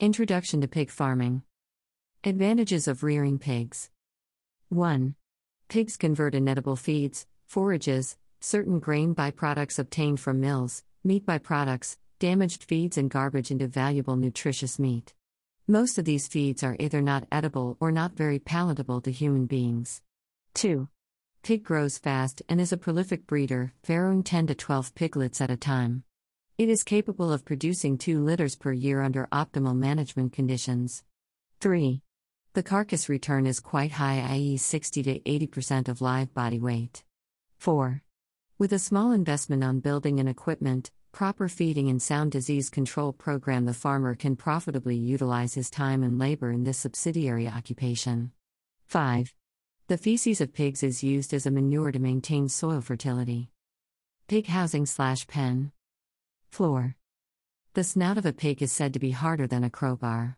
Introduction to Pig Farming Advantages of rearing pigs 1. Pigs convert inedible feeds, forages, certain grain byproducts obtained from mills, meat byproducts, damaged feeds, and garbage into valuable nutritious meat. Most of these feeds are either not edible or not very palatable to human beings. 2. Pig grows fast and is a prolific breeder, farrowing 10 to 12 piglets at a time. It is capable of producing two litters per year under optimal management conditions. 3. The carcass return is quite high, i.e., 60 to 80% of live body weight. 4. With a small investment on building and equipment, proper feeding, and sound disease control program, the farmer can profitably utilize his time and labor in this subsidiary occupation. 5. The feces of pigs is used as a manure to maintain soil fertility. Pig housing slash pen. Floor. The snout of a pig is said to be harder than a crowbar.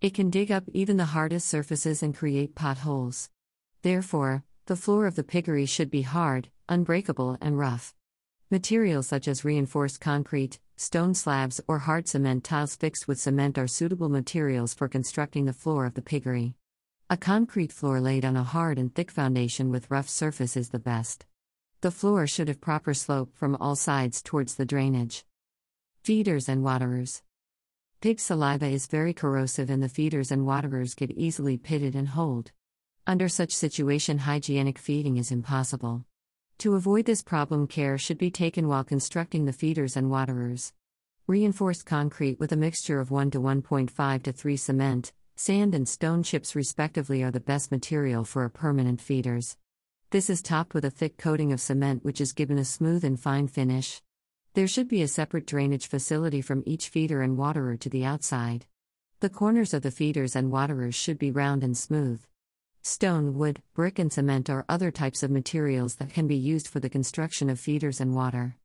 It can dig up even the hardest surfaces and create potholes. Therefore, the floor of the piggery should be hard, unbreakable, and rough. Materials such as reinforced concrete, stone slabs, or hard cement tiles fixed with cement are suitable materials for constructing the floor of the piggery. A concrete floor laid on a hard and thick foundation with rough surface is the best. The floor should have proper slope from all sides towards the drainage. Feeders and waterers. Pig saliva is very corrosive and the feeders and waterers get easily pitted and hold. Under such situation hygienic feeding is impossible. To avoid this problem care should be taken while constructing the feeders and waterers. Reinforced concrete with a mixture of 1 to 1.5 to 3 cement, sand and stone chips respectively are the best material for a permanent feeders. This is topped with a thick coating of cement which is given a smooth and fine finish. There should be a separate drainage facility from each feeder and waterer to the outside. The corners of the feeders and waterers should be round and smooth. Stone, wood, brick, and cement are other types of materials that can be used for the construction of feeders and water.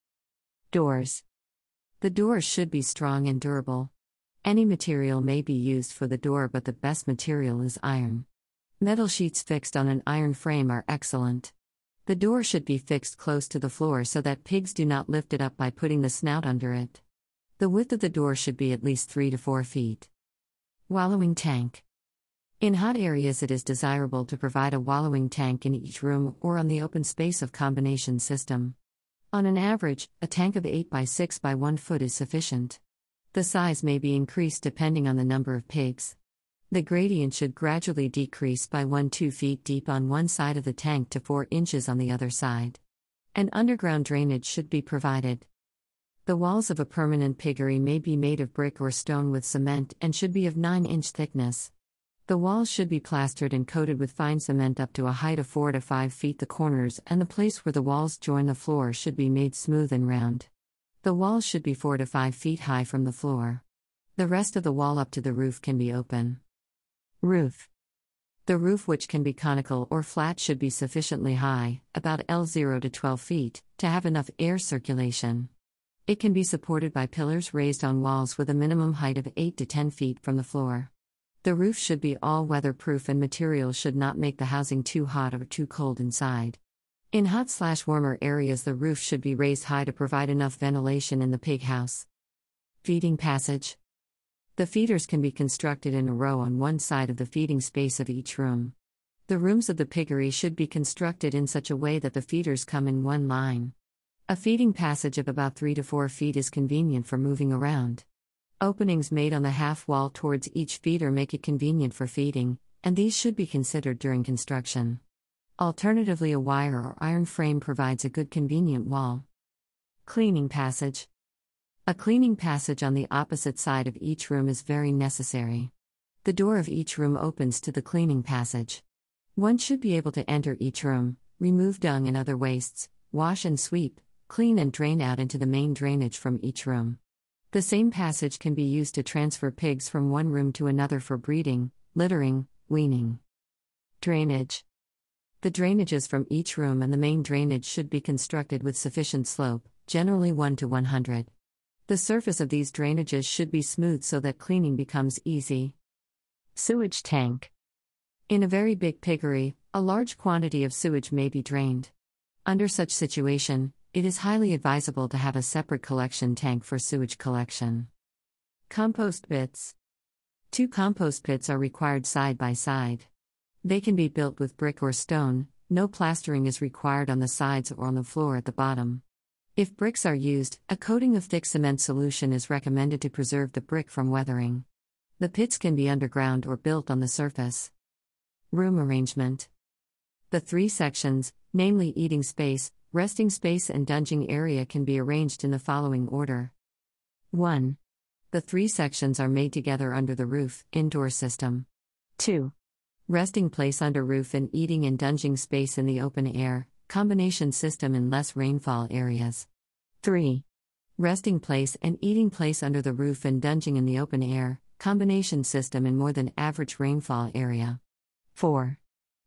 Doors. The doors should be strong and durable. Any material may be used for the door, but the best material is iron. Metal sheets fixed on an iron frame are excellent. The door should be fixed close to the floor so that pigs do not lift it up by putting the snout under it. The width of the door should be at least 3 to 4 feet. Wallowing tank. In hot areas, it is desirable to provide a wallowing tank in each room or on the open space of combination system. On an average, a tank of 8 by 6 by 1 foot is sufficient. The size may be increased depending on the number of pigs. The gradient should gradually decrease by 1 2 feet deep on one side of the tank to 4 inches on the other side. An underground drainage should be provided. The walls of a permanent piggery may be made of brick or stone with cement and should be of 9 inch thickness. The walls should be plastered and coated with fine cement up to a height of 4 to 5 feet. The corners and the place where the walls join the floor should be made smooth and round. The walls should be 4 to 5 feet high from the floor. The rest of the wall up to the roof can be open. Roof. The roof, which can be conical or flat, should be sufficiently high, about L0 to 12 feet, to have enough air circulation. It can be supported by pillars raised on walls with a minimum height of 8 to 10 feet from the floor. The roof should be all weatherproof and materials should not make the housing too hot or too cold inside. In hot slash warmer areas, the roof should be raised high to provide enough ventilation in the pig house. Feeding passage. The feeders can be constructed in a row on one side of the feeding space of each room. The rooms of the piggery should be constructed in such a way that the feeders come in one line. A feeding passage of about 3 to 4 feet is convenient for moving around. Openings made on the half wall towards each feeder make it convenient for feeding, and these should be considered during construction. Alternatively, a wire or iron frame provides a good convenient wall. Cleaning passage. A cleaning passage on the opposite side of each room is very necessary. The door of each room opens to the cleaning passage. One should be able to enter each room, remove dung and other wastes, wash and sweep, clean and drain out into the main drainage from each room. The same passage can be used to transfer pigs from one room to another for breeding, littering, weaning. Drainage. The drainages from each room and the main drainage should be constructed with sufficient slope, generally 1 to 100. The surface of these drainages should be smooth so that cleaning becomes easy. Sewage tank. In a very big piggery, a large quantity of sewage may be drained. Under such situation, it is highly advisable to have a separate collection tank for sewage collection. Compost bits. Two compost pits are required side by side. They can be built with brick or stone, no plastering is required on the sides or on the floor at the bottom. If bricks are used, a coating of thick cement solution is recommended to preserve the brick from weathering. The pits can be underground or built on the surface. Room arrangement The three sections, namely eating space, resting space, and dunging area, can be arranged in the following order 1. The three sections are made together under the roof, indoor system. 2. Resting place under roof and eating and dunging space in the open air, combination system in less rainfall areas. 3. Resting place and eating place under the roof and dunging in the open air, combination system in more than average rainfall area. 4.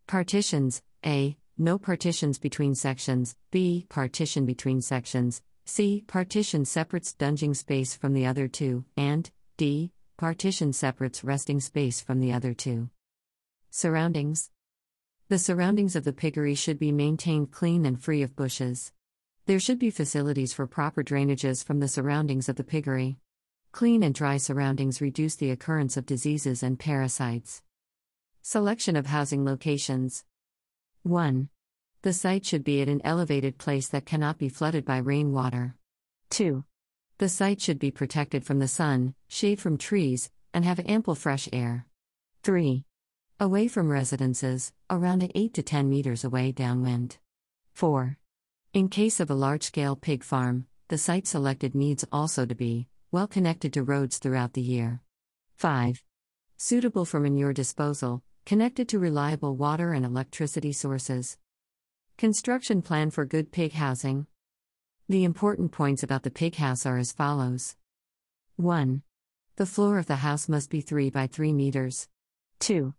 Partitions A. No partitions between sections, B. Partition between sections, C. Partition separates dunging space from the other two, and D. Partition separates resting space from the other two. Surroundings the surroundings of the piggery should be maintained clean and free of bushes. There should be facilities for proper drainages from the surroundings of the piggery. Clean and dry surroundings reduce the occurrence of diseases and parasites. Selection of housing locations 1. The site should be at an elevated place that cannot be flooded by rainwater. 2. The site should be protected from the sun, shade from trees, and have ample fresh air. 3. Away from residences, around 8 to 10 meters away downwind. 4. In case of a large scale pig farm, the site selected needs also to be well connected to roads throughout the year. 5. Suitable for manure disposal, connected to reliable water and electricity sources. Construction plan for good pig housing. The important points about the pig house are as follows 1. The floor of the house must be 3 by 3 meters. 2.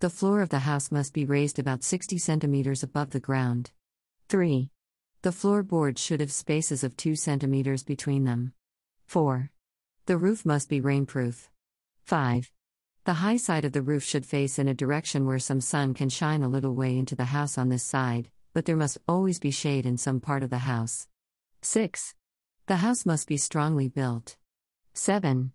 The floor of the house must be raised about 60 centimeters above the ground. 3. The floorboards should have spaces of 2 centimeters between them. 4. The roof must be rainproof. 5. The high side of the roof should face in a direction where some sun can shine a little way into the house on this side, but there must always be shade in some part of the house. 6. The house must be strongly built. 7.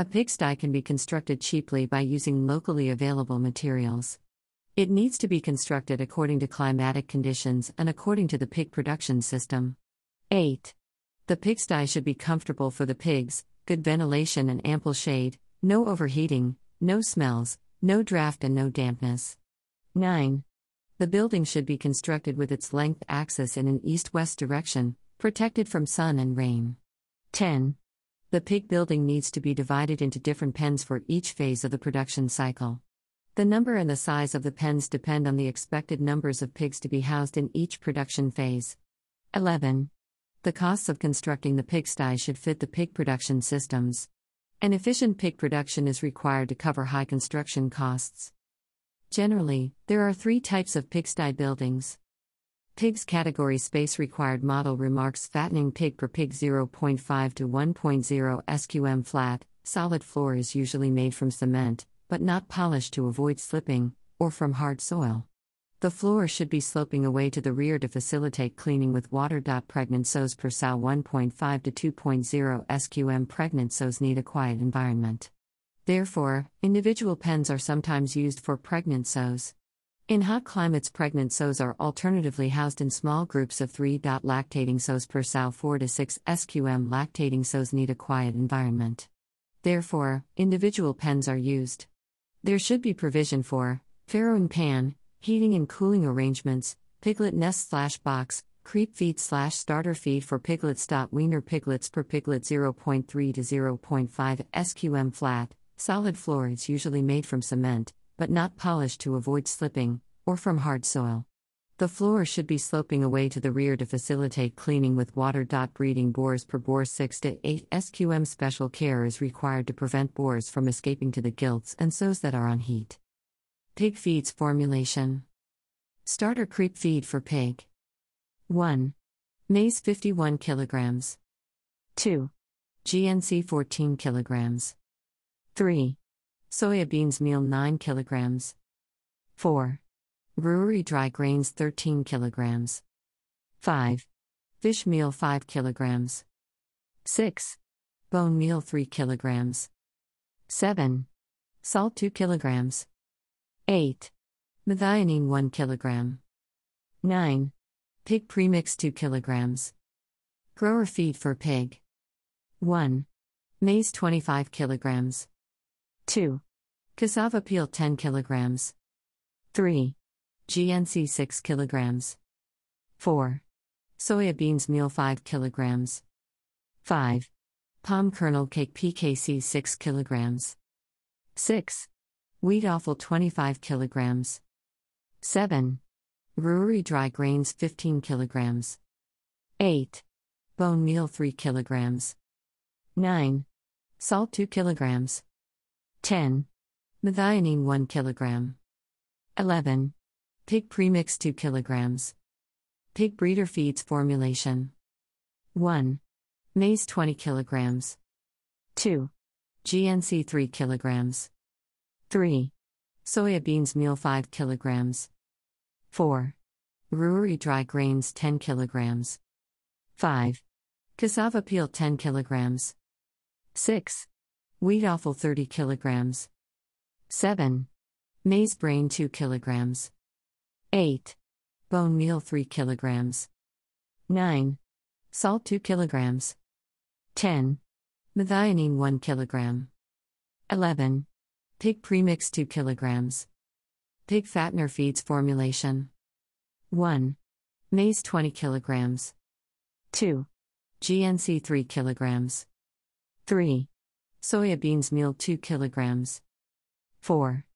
A pigsty can be constructed cheaply by using locally available materials. It needs to be constructed according to climatic conditions and according to the pig production system. 8. The pigsty should be comfortable for the pigs, good ventilation and ample shade, no overheating, no smells, no draft, and no dampness. 9. The building should be constructed with its length axis in an east west direction, protected from sun and rain. 10. The pig building needs to be divided into different pens for each phase of the production cycle. The number and the size of the pens depend on the expected numbers of pigs to be housed in each production phase. 11. The costs of constructing the pigsty should fit the pig production systems. An efficient pig production is required to cover high construction costs. Generally, there are three types of pigsty buildings. Pigs category space required model remarks fattening pig per pig 0.5 to 1.0 SQM flat, solid floor is usually made from cement, but not polished to avoid slipping, or from hard soil. The floor should be sloping away to the rear to facilitate cleaning with water. Pregnant sows per sow 1.5 to 2.0 SQM pregnant sows need a quiet environment. Therefore, individual pens are sometimes used for pregnant sows. In hot climates, pregnant sows are alternatively housed in small groups of 3. Lactating sows per sow 4 to 6 SQM lactating sows need a quiet environment. Therefore, individual pens are used. There should be provision for farrowing pan, heating and cooling arrangements, piglet nest slash box, creep feed slash starter feed for piglets. Weaner piglets per piglet 0.3 to 0.5 SQM flat, solid floor is usually made from cement, but not polished to avoid slipping, or from hard soil. The floor should be sloping away to the rear to facilitate cleaning with water. Breeding boars per boar 6 to 8 SQM special care is required to prevent boars from escaping to the gilts and sows that are on heat. Pig feeds formulation Starter creep feed for pig 1. Maize 51 kilograms. 2. GNC 14 kilograms. 3. Soya beans meal 9 kilograms. 4. Brewery dry grains 13 kilograms. 5. Fish meal 5 kilograms. 6. Bone meal 3 kilograms. 7. Salt 2 kilograms. 8. Methionine 1 kilogram. 9. Pig premix 2 kilograms. Grower feed for pig. 1. Maize 25 kilograms. 2. Cassava peel 10 kilograms. 3. GNC 6 kilograms. 4. Soya beans meal 5 kilograms. 5. Palm kernel cake PKC 6 kilograms. 6. Wheat offal 25 kilograms. 7. Brewery dry grains 15 kilograms. 8. Bone meal 3 kilograms. 9. Salt 2 kilograms. 10. Methionine 1 kilogram. 11. Pig premix 2 kilograms. Pig breeder feeds formulation. 1. Maize 20 kilograms. 2. GNC 3 kilograms. 3. Soya beans meal 5 kilograms. 4. Brewery dry grains 10 kilograms. 5. Cassava peel 10 kilograms. 6. Wheat offal 30 kilograms. 7. Maize brain 2 kilograms. 8. Bone meal 3 kilograms. 9. Salt 2 kilograms. 10. Methionine 1 kilogram. 11. Pig premix 2 kilograms. Pig fattener feeds formulation. 1. Maize 20 kilograms. 2. GNC 3 kilograms. 3. Soya beans meal 2 kilograms. 4.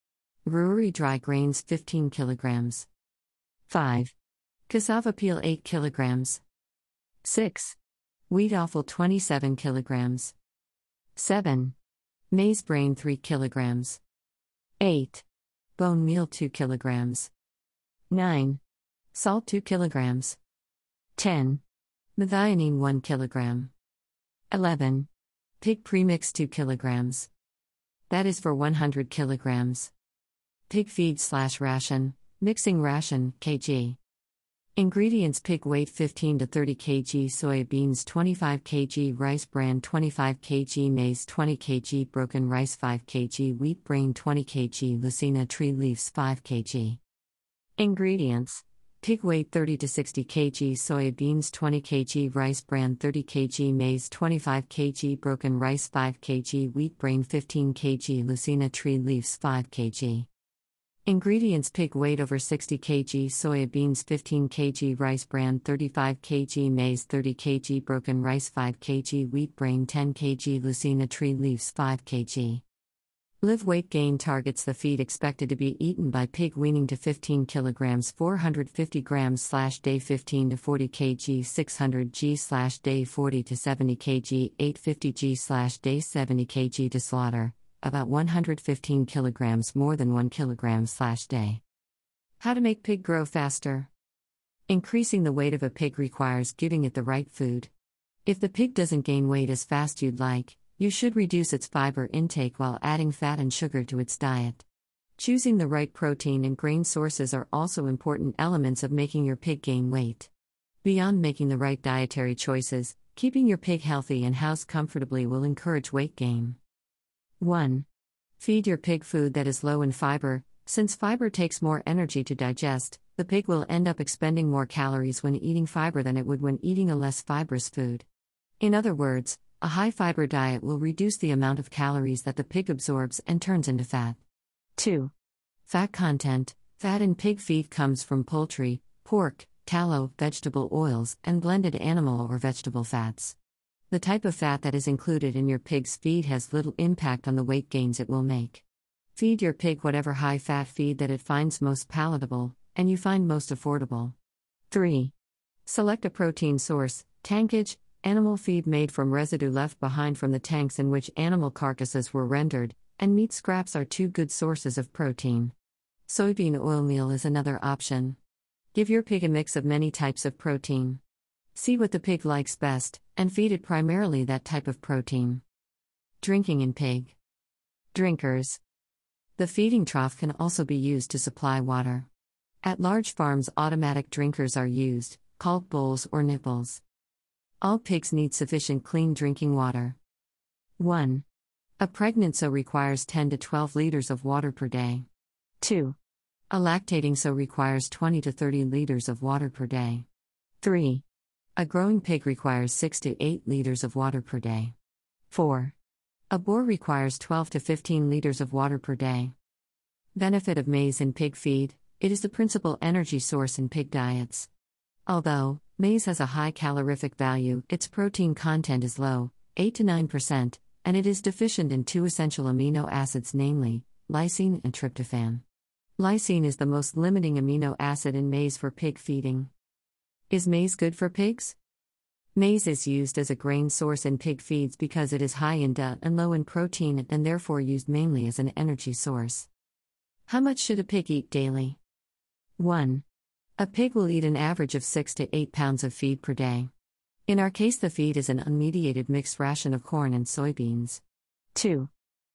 Brewery dry grains 15 kilograms. 5. Cassava peel 8 kilograms. 6. Wheat offal 27 kilograms. 7. Maize brain 3 kilograms. 8. Bone meal 2 kilograms. 9. Salt 2 kilograms. 10. Methionine 1 kilogram. 11. Pig premix 2 kilograms. That is for 100 kilograms. Pig feed slash ration, Mixing ration, kg. Ingredients Pig weight 15 to 30 kg soybeans 25 kg rice bran 25 kg maize 20 kg broken rice 5 kg wheat brain 20 kg leucaena tree leaves 5 kg. Ingredients Pig weight 30 to 60 kg soybeans 20 kg rice bran 30 kg maize 25 kg broken rice 5 kg wheat brain 15 kg leucaena tree leaves 5 kg. Ingredients Pig weight over 60 kg soya beans 15 kg rice bran 35 kg maize 30 kg broken rice 5 kg wheat brain 10 kg leucaena tree leaves 5 kg. Live weight gain targets the feed expected to be eaten by pig weaning to 15 kg 450 grams slash day 15 to 40 kg 600 g slash day 40 to 70 kg 850 g slash day 70 kg to slaughter about 115 kilograms more than 1 kilogram slash day. How to make pig grow faster. Increasing the weight of a pig requires giving it the right food. If the pig doesn't gain weight as fast you'd like, you should reduce its fiber intake while adding fat and sugar to its diet. Choosing the right protein and grain sources are also important elements of making your pig gain weight. Beyond making the right dietary choices, keeping your pig healthy and housed comfortably will encourage weight gain. 1. Feed your pig food that is low in fiber. Since fiber takes more energy to digest, the pig will end up expending more calories when eating fiber than it would when eating a less fibrous food. In other words, a high fiber diet will reduce the amount of calories that the pig absorbs and turns into fat. 2. Fat content Fat in pig feed comes from poultry, pork, tallow, vegetable oils, and blended animal or vegetable fats. The type of fat that is included in your pig's feed has little impact on the weight gains it will make. Feed your pig whatever high fat feed that it finds most palatable, and you find most affordable. 3. Select a protein source, tankage, animal feed made from residue left behind from the tanks in which animal carcasses were rendered, and meat scraps are two good sources of protein. Soybean oil meal is another option. Give your pig a mix of many types of protein. See what the pig likes best, and feed it primarily that type of protein. Drinking in pig. Drinkers. The feeding trough can also be used to supply water. At large farms, automatic drinkers are used, called bowls or nipples. All pigs need sufficient clean drinking water. 1. A pregnant sow requires 10 to 12 liters of water per day. 2. A lactating sow requires 20 to 30 liters of water per day. 3. A growing pig requires 6 to 8 liters of water per day. 4. A boar requires 12 to 15 liters of water per day. Benefit of maize in pig feed it is the principal energy source in pig diets. Although maize has a high calorific value, its protein content is low, 8 to 9%, and it is deficient in two essential amino acids, namely lysine and tryptophan. Lysine is the most limiting amino acid in maize for pig feeding. Is maize good for pigs? Maize is used as a grain source in pig feeds because it is high in DHA and low in protein and therefore used mainly as an energy source. How much should a pig eat daily? 1. A pig will eat an average of 6 to 8 pounds of feed per day. In our case, the feed is an unmediated mixed ration of corn and soybeans. 2.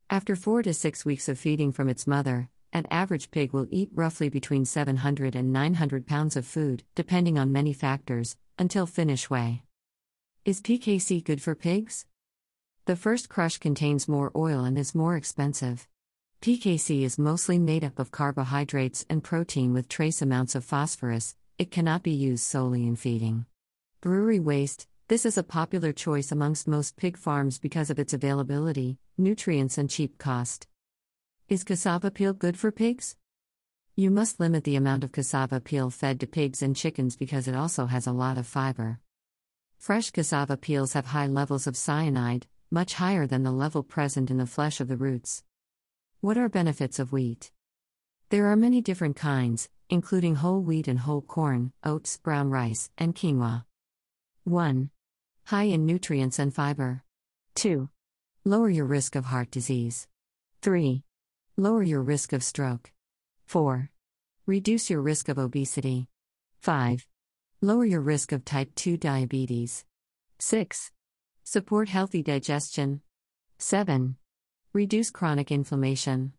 After 4 to 6 weeks of feeding from its mother, an average pig will eat roughly between 700 and 900 pounds of food, depending on many factors, until finish weigh. Is PKC good for pigs? The first crush contains more oil and is more expensive. PKC is mostly made up of carbohydrates and protein with trace amounts of phosphorus, it cannot be used solely in feeding. Brewery waste this is a popular choice amongst most pig farms because of its availability, nutrients, and cheap cost. Is cassava peel good for pigs? You must limit the amount of cassava peel fed to pigs and chickens because it also has a lot of fiber. Fresh cassava peels have high levels of cyanide, much higher than the level present in the flesh of the roots. What are benefits of wheat? There are many different kinds, including whole wheat and whole corn, oats, brown rice, and quinoa. 1. High in nutrients and fiber. 2. Lower your risk of heart disease. 3. Lower your risk of stroke. 4. Reduce your risk of obesity. 5. Lower your risk of type 2 diabetes. 6. Support healthy digestion. 7. Reduce chronic inflammation.